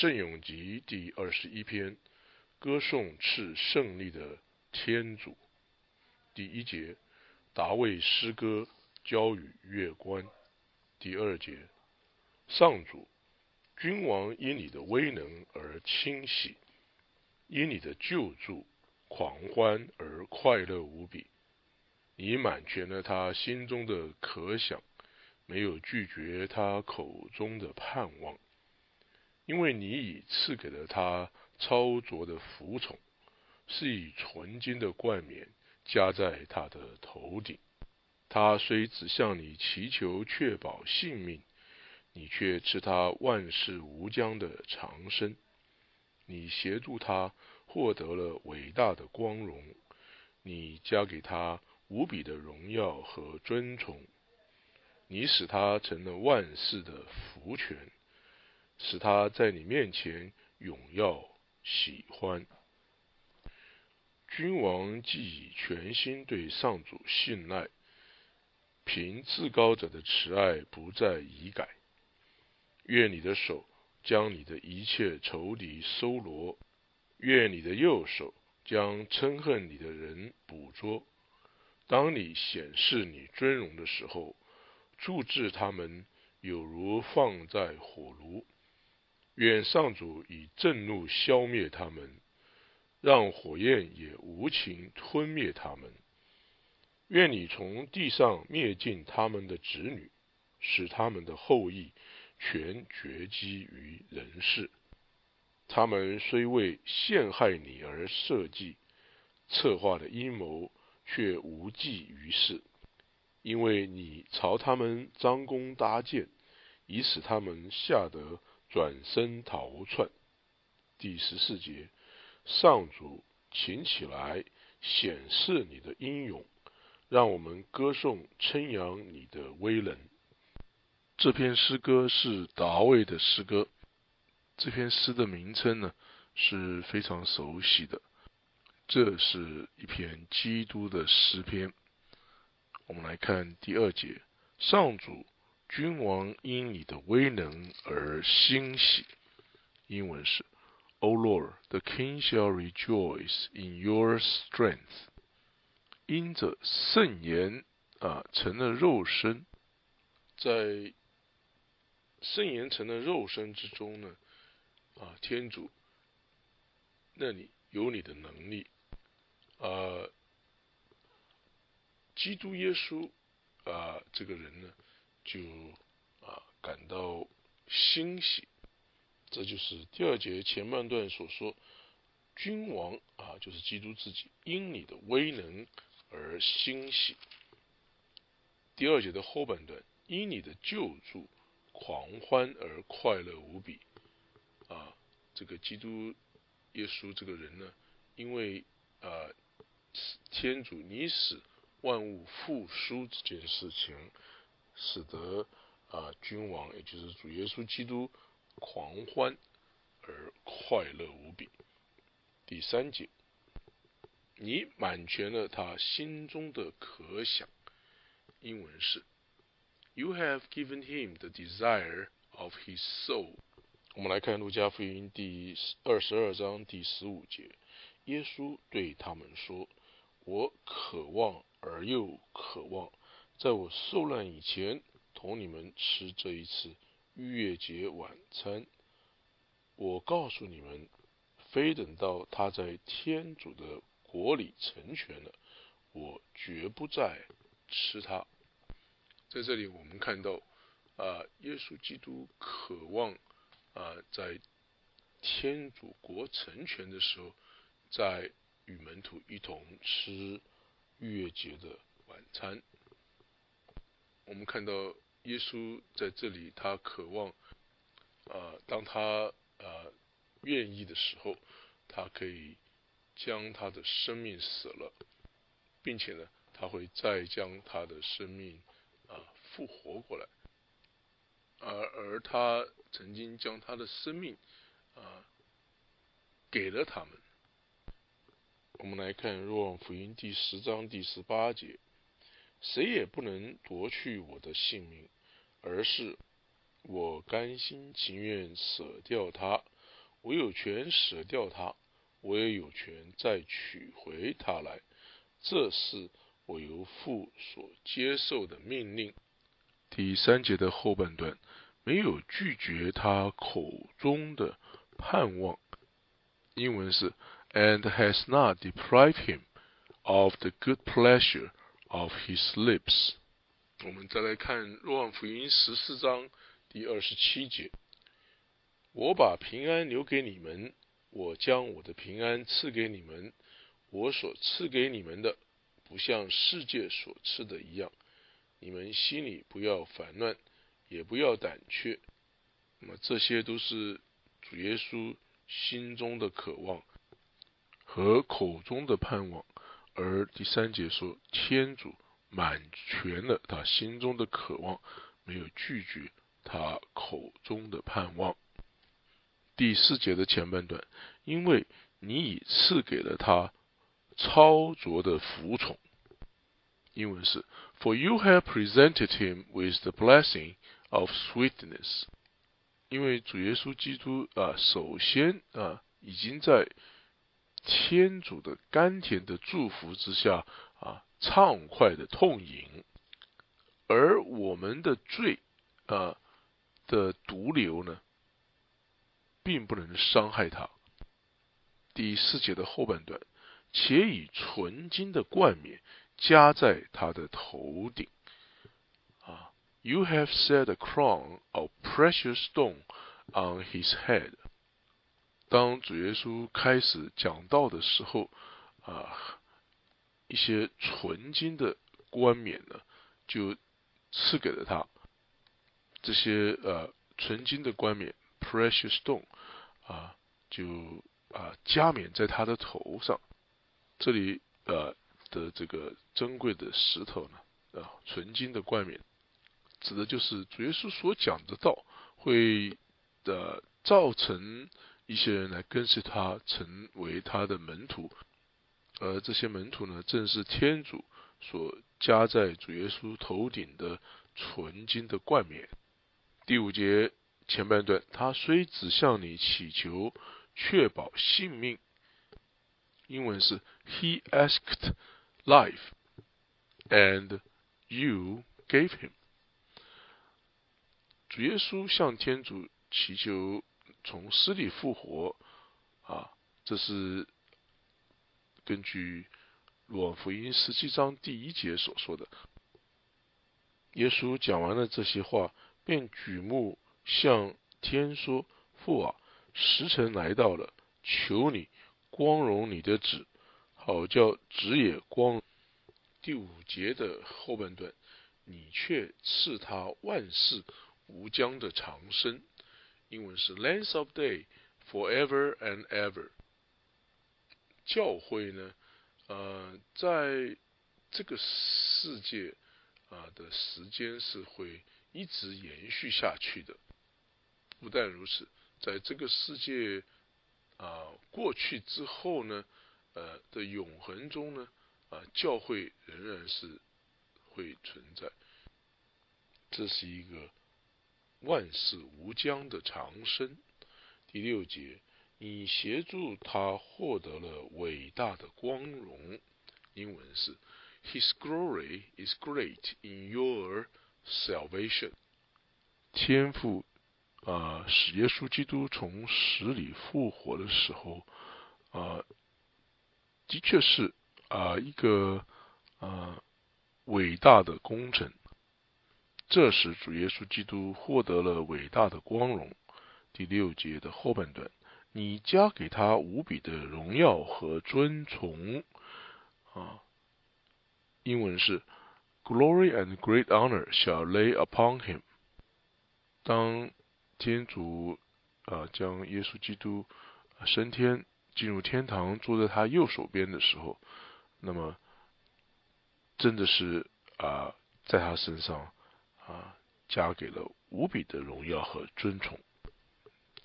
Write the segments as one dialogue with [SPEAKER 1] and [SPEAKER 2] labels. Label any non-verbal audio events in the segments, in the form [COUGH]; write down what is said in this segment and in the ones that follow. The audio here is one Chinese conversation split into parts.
[SPEAKER 1] 圣咏集第二十一篇，歌颂赐胜利的天主。第一节，达卫诗歌交与月官。第二节，上主，君王因你的威能而欣喜，因你的救助狂欢而快乐无比。你满全了他心中的可想，没有拒绝他口中的盼望。因为你已赐给了他超卓的服从，是以纯金的冠冕加在他的头顶。他虽只向你祈求确保性命，你却赐他万事无疆的长生。你协助他获得了伟大的光荣，你加给他无比的荣耀和尊崇。你使他成了万世的福权。使他在你面前荣耀喜欢。君王既以全心对上主信赖，凭至高者的慈爱不再移改。愿你的手将你的一切仇敌收罗，愿你的右手将憎恨你的人捕捉。当你显示你尊荣的时候，注置他们有如放在火炉。愿上主以震怒消灭他们，让火焰也无情吞灭他们。愿你从地上灭尽他们的子女，使他们的后裔全绝迹于人世。他们虽为陷害你而设计、策划的阴谋，却无济于事，因为你朝他们张弓搭箭，以使他们吓得。转身逃窜。第十四节，上主，请起来，显示你的英勇，让我们歌颂称扬你的威能。这篇诗歌是达卫的诗歌。这篇诗的名称呢是非常熟悉的，这是一篇基督的诗篇。我们来看第二节，上主。君王因你的威能而欣喜。英文是：O Lord, the King shall rejoice in your strength。因着圣言啊成了肉身，在圣言成了肉身之中呢啊天主那里有你的能力啊基督耶稣啊这个人呢。就啊感到欣喜，这就是第二节前半段所说，君王啊就是基督自己因你的威能而欣喜。第二节的后半段因你的救助狂欢而快乐无比啊，这个基督耶稣这个人呢，因为啊天主你使万物复苏这件事情。使得啊，君王也就是主耶稣基督狂欢而快乐无比。第三节，你满全了他心中的可想。英文是，You have given him the desire of his soul。我们来看路加福音第二十二章第十五节，耶稣对他们说：“我渴望而又渴望。”在我受难以前，同你们吃这一次逾越节晚餐。我告诉你们，非等到他在天主的国里成全了，我绝不再吃它。在这里，我们看到啊，耶稣基督渴望啊，在天主国成全的时候，在与门徒一同吃逾越节的晚餐。我们看到耶稣在这里，他渴望，啊，当他啊愿意的时候，他可以将他的生命死了，并且呢，他会再将他的生命啊复活过来，而而他曾经将他的生命啊给了他们。我们来看《若望福音》第十章第十八节。谁也不能夺去我的性命，而是我甘心情愿舍掉它，我有权舍掉他，我也有权再取回他来。这是我由父所接受的命令。第三节的后半段没有拒绝他口中的盼望，英文是 and has not deprived him of the good pleasure of his lips。我们再来看《若望福音》十四章第二十七节：“我把平安留给你们，我将我的平安赐给你们。我所赐给你们的，不像世界所赐的一样。你们心里不要烦乱，也不要胆怯。”那么这些都是主耶稣心中的渴望和口中的盼望。而第三节说，天主。满全了他心中的渴望，没有拒绝他口中的盼望。第四节的前半段，因为你已赐给了他超卓的服从。英文是，For you have presented him with the blessing of sweetness。因为主耶稣基督啊，首先啊，已经在天主的甘甜的祝福之下啊。畅快的痛饮，而我们的罪啊的毒瘤呢，并不能伤害他。第四节的后半段，且以纯金的冠冕加在他的头顶。啊，You have set a crown of precious stone on his head。当主耶稣开始讲道的时候，啊。一些纯金的冠冕呢，就赐给了他。这些呃纯金的冠冕 （precious stone） 啊，就啊加冕在他的头上。这里呃的这个珍贵的石头呢，啊纯金的冠冕，指的就是主耶稣所讲的道会的造成一些人来跟随他，成为他的门徒。而这些门徒呢，正是天主所加在主耶稣头顶的纯金的冠冕。第五节前半段，他虽只向你祈求，确保性命。英文是 He asked life, and you gave him。主耶稣向天主祈求从死里复活，啊，这是。根据《罗福音》十七章第一节所说的，耶稣讲完了这些话，便举目向天说：“父啊，时辰来到了，求你光荣你的子，好叫子也光。”第五节的后半段，你却赐他万事无疆的长生。英文是 “length of day forever and ever”。教会呢，呃，在这个世界啊的时间是会一直延续下去的。不但如此，在这个世界啊过去之后呢，呃的永恒中呢，啊教会仍然是会存在。这是一个万事无疆的长生。第六节。你协助他获得了伟大的光荣。英文是，His glory is great in your salvation。天赋啊，使耶稣基督从死里复活的时候啊，的确是啊一个啊伟大的工程。这时主耶稣基督获得了伟大的光荣。第六节的后半段。你加给他无比的荣耀和尊崇啊！英文是 “Glory and great honor shall lay upon him”。当天主啊将耶稣基督升天进入天堂，坐在他右手边的时候，那么真的是啊在他身上啊加给了无比的荣耀和尊崇。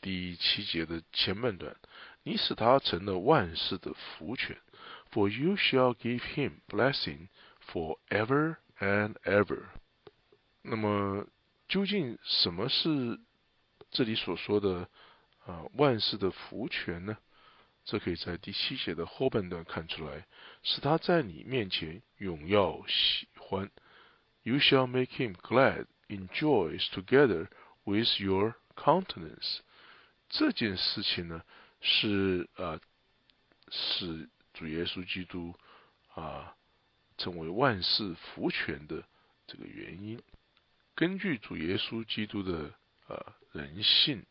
[SPEAKER 1] 第七节的前半段，你使他成了万世的福泉，For you shall give him blessing for ever and ever。那么，究竟什么是这里所说的啊万事的福泉呢？这可以在第七节的后半段看出来，使他在你面前永耀喜欢。You shall make him glad in joys together with your countenance。这件事情呢，是啊，使主耶稣基督啊成为万事福全的这个原因。根据主耶稣基督的啊人性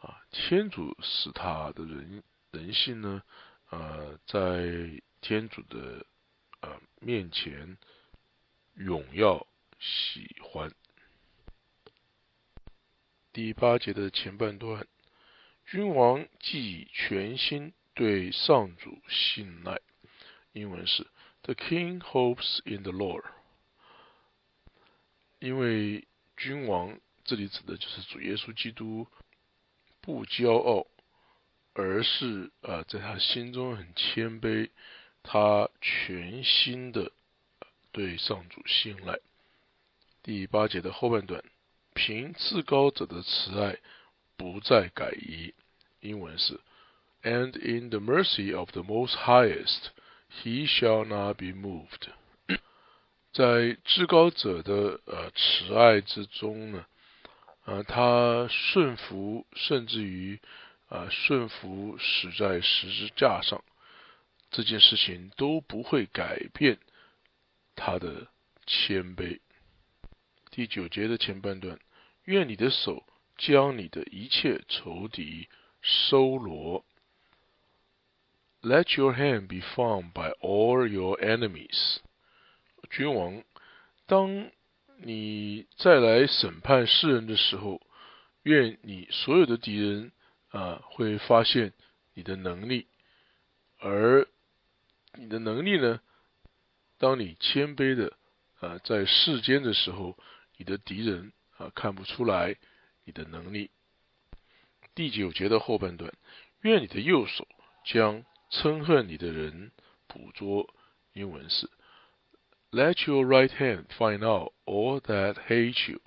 [SPEAKER 1] 啊，天主使他的人。人性呢，呃，在天主的呃面前，荣耀喜欢。第八节的前半段，君王既全心对上主信赖，英文是 The king hopes in the Lord。因为君王这里指的就是主耶稣基督，不骄傲。而是啊，在他心中很谦卑，他全心的对上主信赖。第八节的后半段，凭至高者的慈爱不再改移。英文是，And in the mercy of the Most Highest, he shall not be moved。[CLEARS THROAT] [CLEARS THROAT] 在至高者的呃慈爱之中呢，啊，他顺服，甚至于。啊，顺服死在十字架上，这件事情都不会改变他的谦卑。第九节的前半段，愿你的手将你的一切仇敌收罗。Let your hand be found by all your enemies。君王，当你再来审判世人的时候，愿你所有的敌人。啊，会发现你的能力，而你的能力呢？当你谦卑的啊，在世间的时候，你的敌人啊看不出来你的能力。第九节的后半段，愿你的右手将憎恨你的人捕捉。英文是：Let your right hand find out all that hate you。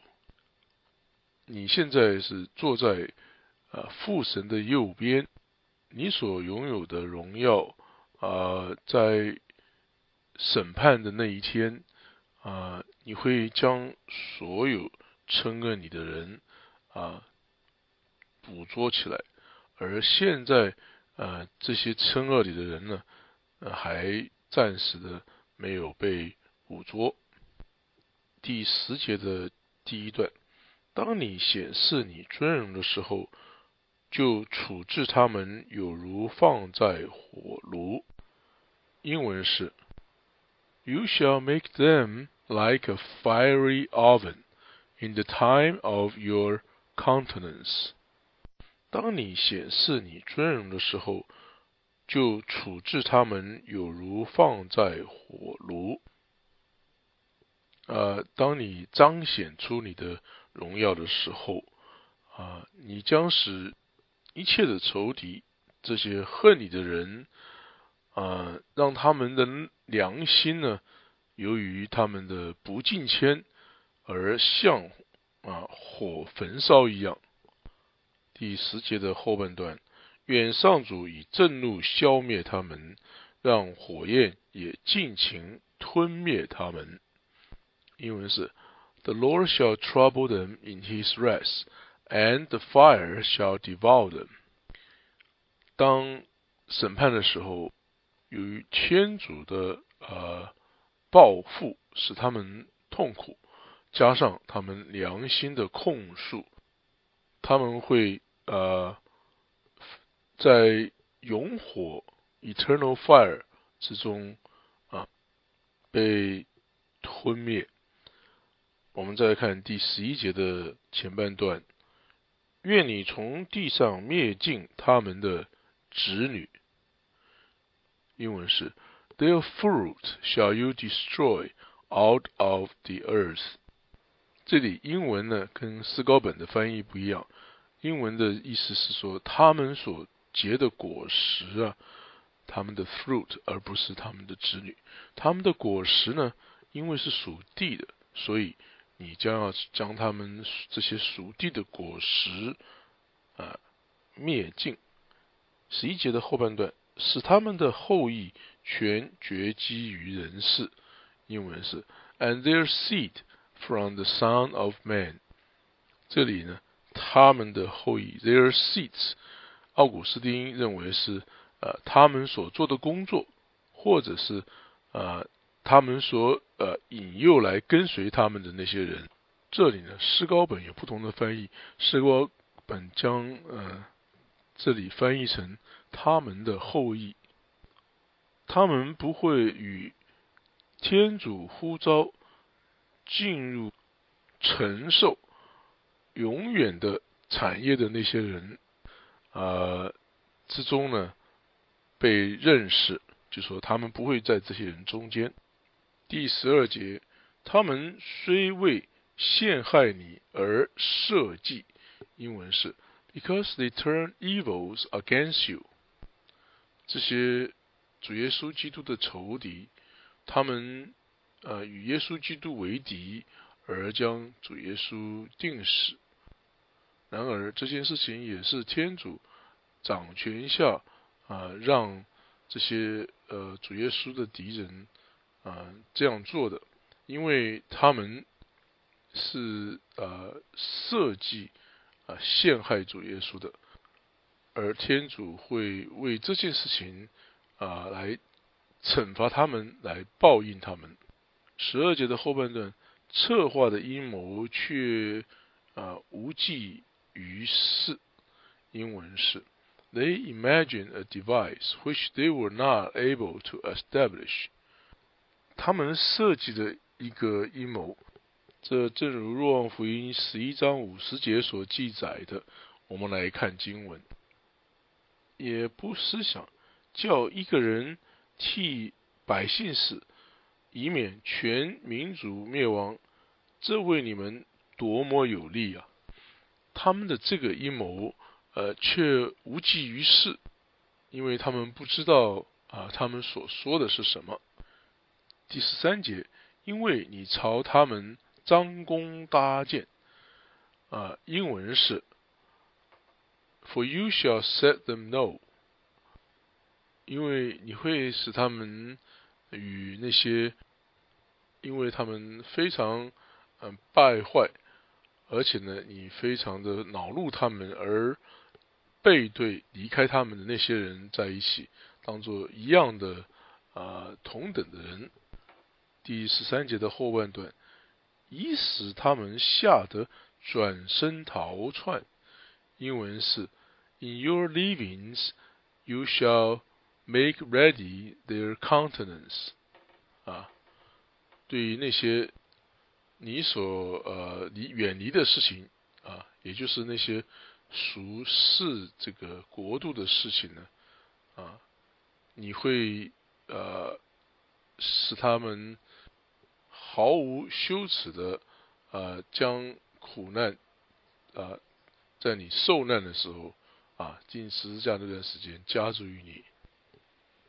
[SPEAKER 1] 你现在是坐在。啊，父神的右边，你所拥有的荣耀啊，在审判的那一天啊，你会将所有称恶你的人啊捕捉起来，而现在啊，这些称恶你的人呢，还暂时的没有被捕捉。第十节的第一段，当你显示你尊荣的时候。就处置他们，有如放在火炉。英文是：You shall make them like a fiery oven in the time of your countenance。当你显示你尊荣的时候，就处置他们，有如放在火炉。呃，当你彰显出你的荣耀的时候，啊，你将使一切的仇敌，这些恨你的人，啊，让他们的良心呢，由于他们的不敬谦，而像啊火焚烧一样。第十节的后半段，愿上主以震怒消灭他们，让火焰也尽情吞灭他们。英文是：The Lord shall trouble them in His wrath。And the fire shall devour them。当审判的时候，由于天主的呃报复使他们痛苦，加上他们良心的控诉，他们会呃在永火 （eternal fire） 之中啊被吞灭。我们再来看第十一节的前半段。愿你从地上灭尽他们的子女。英文是 Their fruit shall you destroy out of the earth。这里英文呢跟斯高本的翻译不一样，英文的意思是说他们所结的果实啊，他们的 fruit，而不是他们的子女。他们的果实呢，因为是属地的，所以。你将要将他们这些属地的果实啊灭尽。十一节的后半段，使他们的后裔全绝迹于人世。英文是 And their seed from the Son of Man。这里呢，他们的后裔 their seeds，奥古斯丁认为是呃他们所做的工作，或者是呃他们所呃引诱来跟随他们的那些人。这里呢，诗高本有不同的翻译，诗高本将呃这里翻译成他们的后裔，他们不会与天主呼召进入承受永远的产业的那些人啊之中呢被认识，就说他们不会在这些人中间。第十二节，他们虽为陷害你而设计，英文是 because they turn evils against you。这些主耶稣基督的仇敌，他们呃与耶稣基督为敌，而将主耶稣定死。然而这件事情也是天主掌权下啊，让这些呃主耶稣的敌人啊这样做的，因为他们。是呃设计啊陷害主耶稣的，而天主会为这件事情啊来惩罚他们，来报应他们。十二节的后半段策划的阴谋却啊无济于事。英文是：They imagine a device which they were not able to establish。他们设计的一个阴谋。这正如《若望福音》十一章五十节所记载的，我们来看经文，也不思想叫一个人替百姓死，以免全民族灭亡，这为你们多么有利啊！他们的这个阴谋，呃，却无济于事，因为他们不知道啊，他们所说的是什么。第十三节，因为你朝他们。张弓搭箭，啊，英文是 “For you shall set them know”，因为你会使他们与那些，因为他们非常嗯败坏，而且呢，你非常的恼怒他们而背对离开他们的那些人在一起，当做一样的啊同等的人。第十三节的后半段。以使他们吓得转身逃窜。英文是：In your livings you shall make ready their countenance。啊，对于那些你所呃离远离的事情啊，也就是那些俗世这个国度的事情呢，啊，你会呃使他们。毫无羞耻的，呃，将苦难，啊，在你受难的时候，啊，进十字架那段时间加诸于你。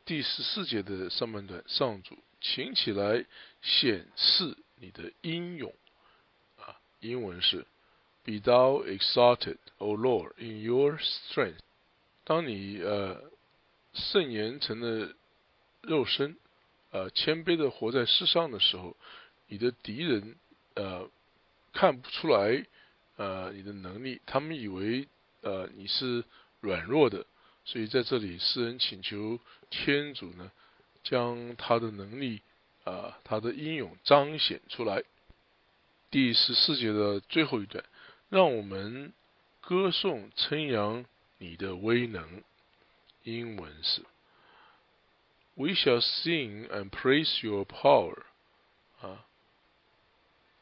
[SPEAKER 1] 第十四节的上半段，上主，请起来显示你的英勇，啊，英文是，Be thou exalted, O Lord, in your strength。当你呃圣言成了肉身，呃，谦卑的活在世上的时候。你的敌人，呃，看不出来，呃，你的能力，他们以为，呃，你是软弱的，所以在这里，诗人请求天主呢，将他的能力，啊，他的英勇彰显出来。第十四节的最后一段，让我们歌颂称扬你的威能。英文是：We shall sing and praise your power。啊。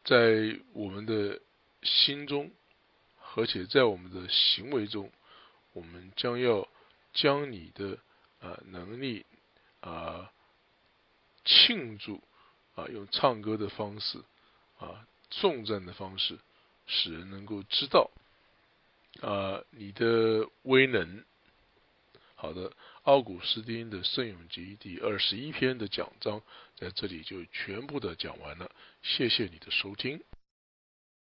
[SPEAKER 1] 在我们的心中，而且在我们的行为中，我们将要将你的啊能力啊庆祝啊，用唱歌的方式啊颂赞的方式，使人能够知道啊你的威能。好的，奥古斯丁的《圣咏集》第二十一篇的讲章在这里就全部的讲完了。谢谢你的收听。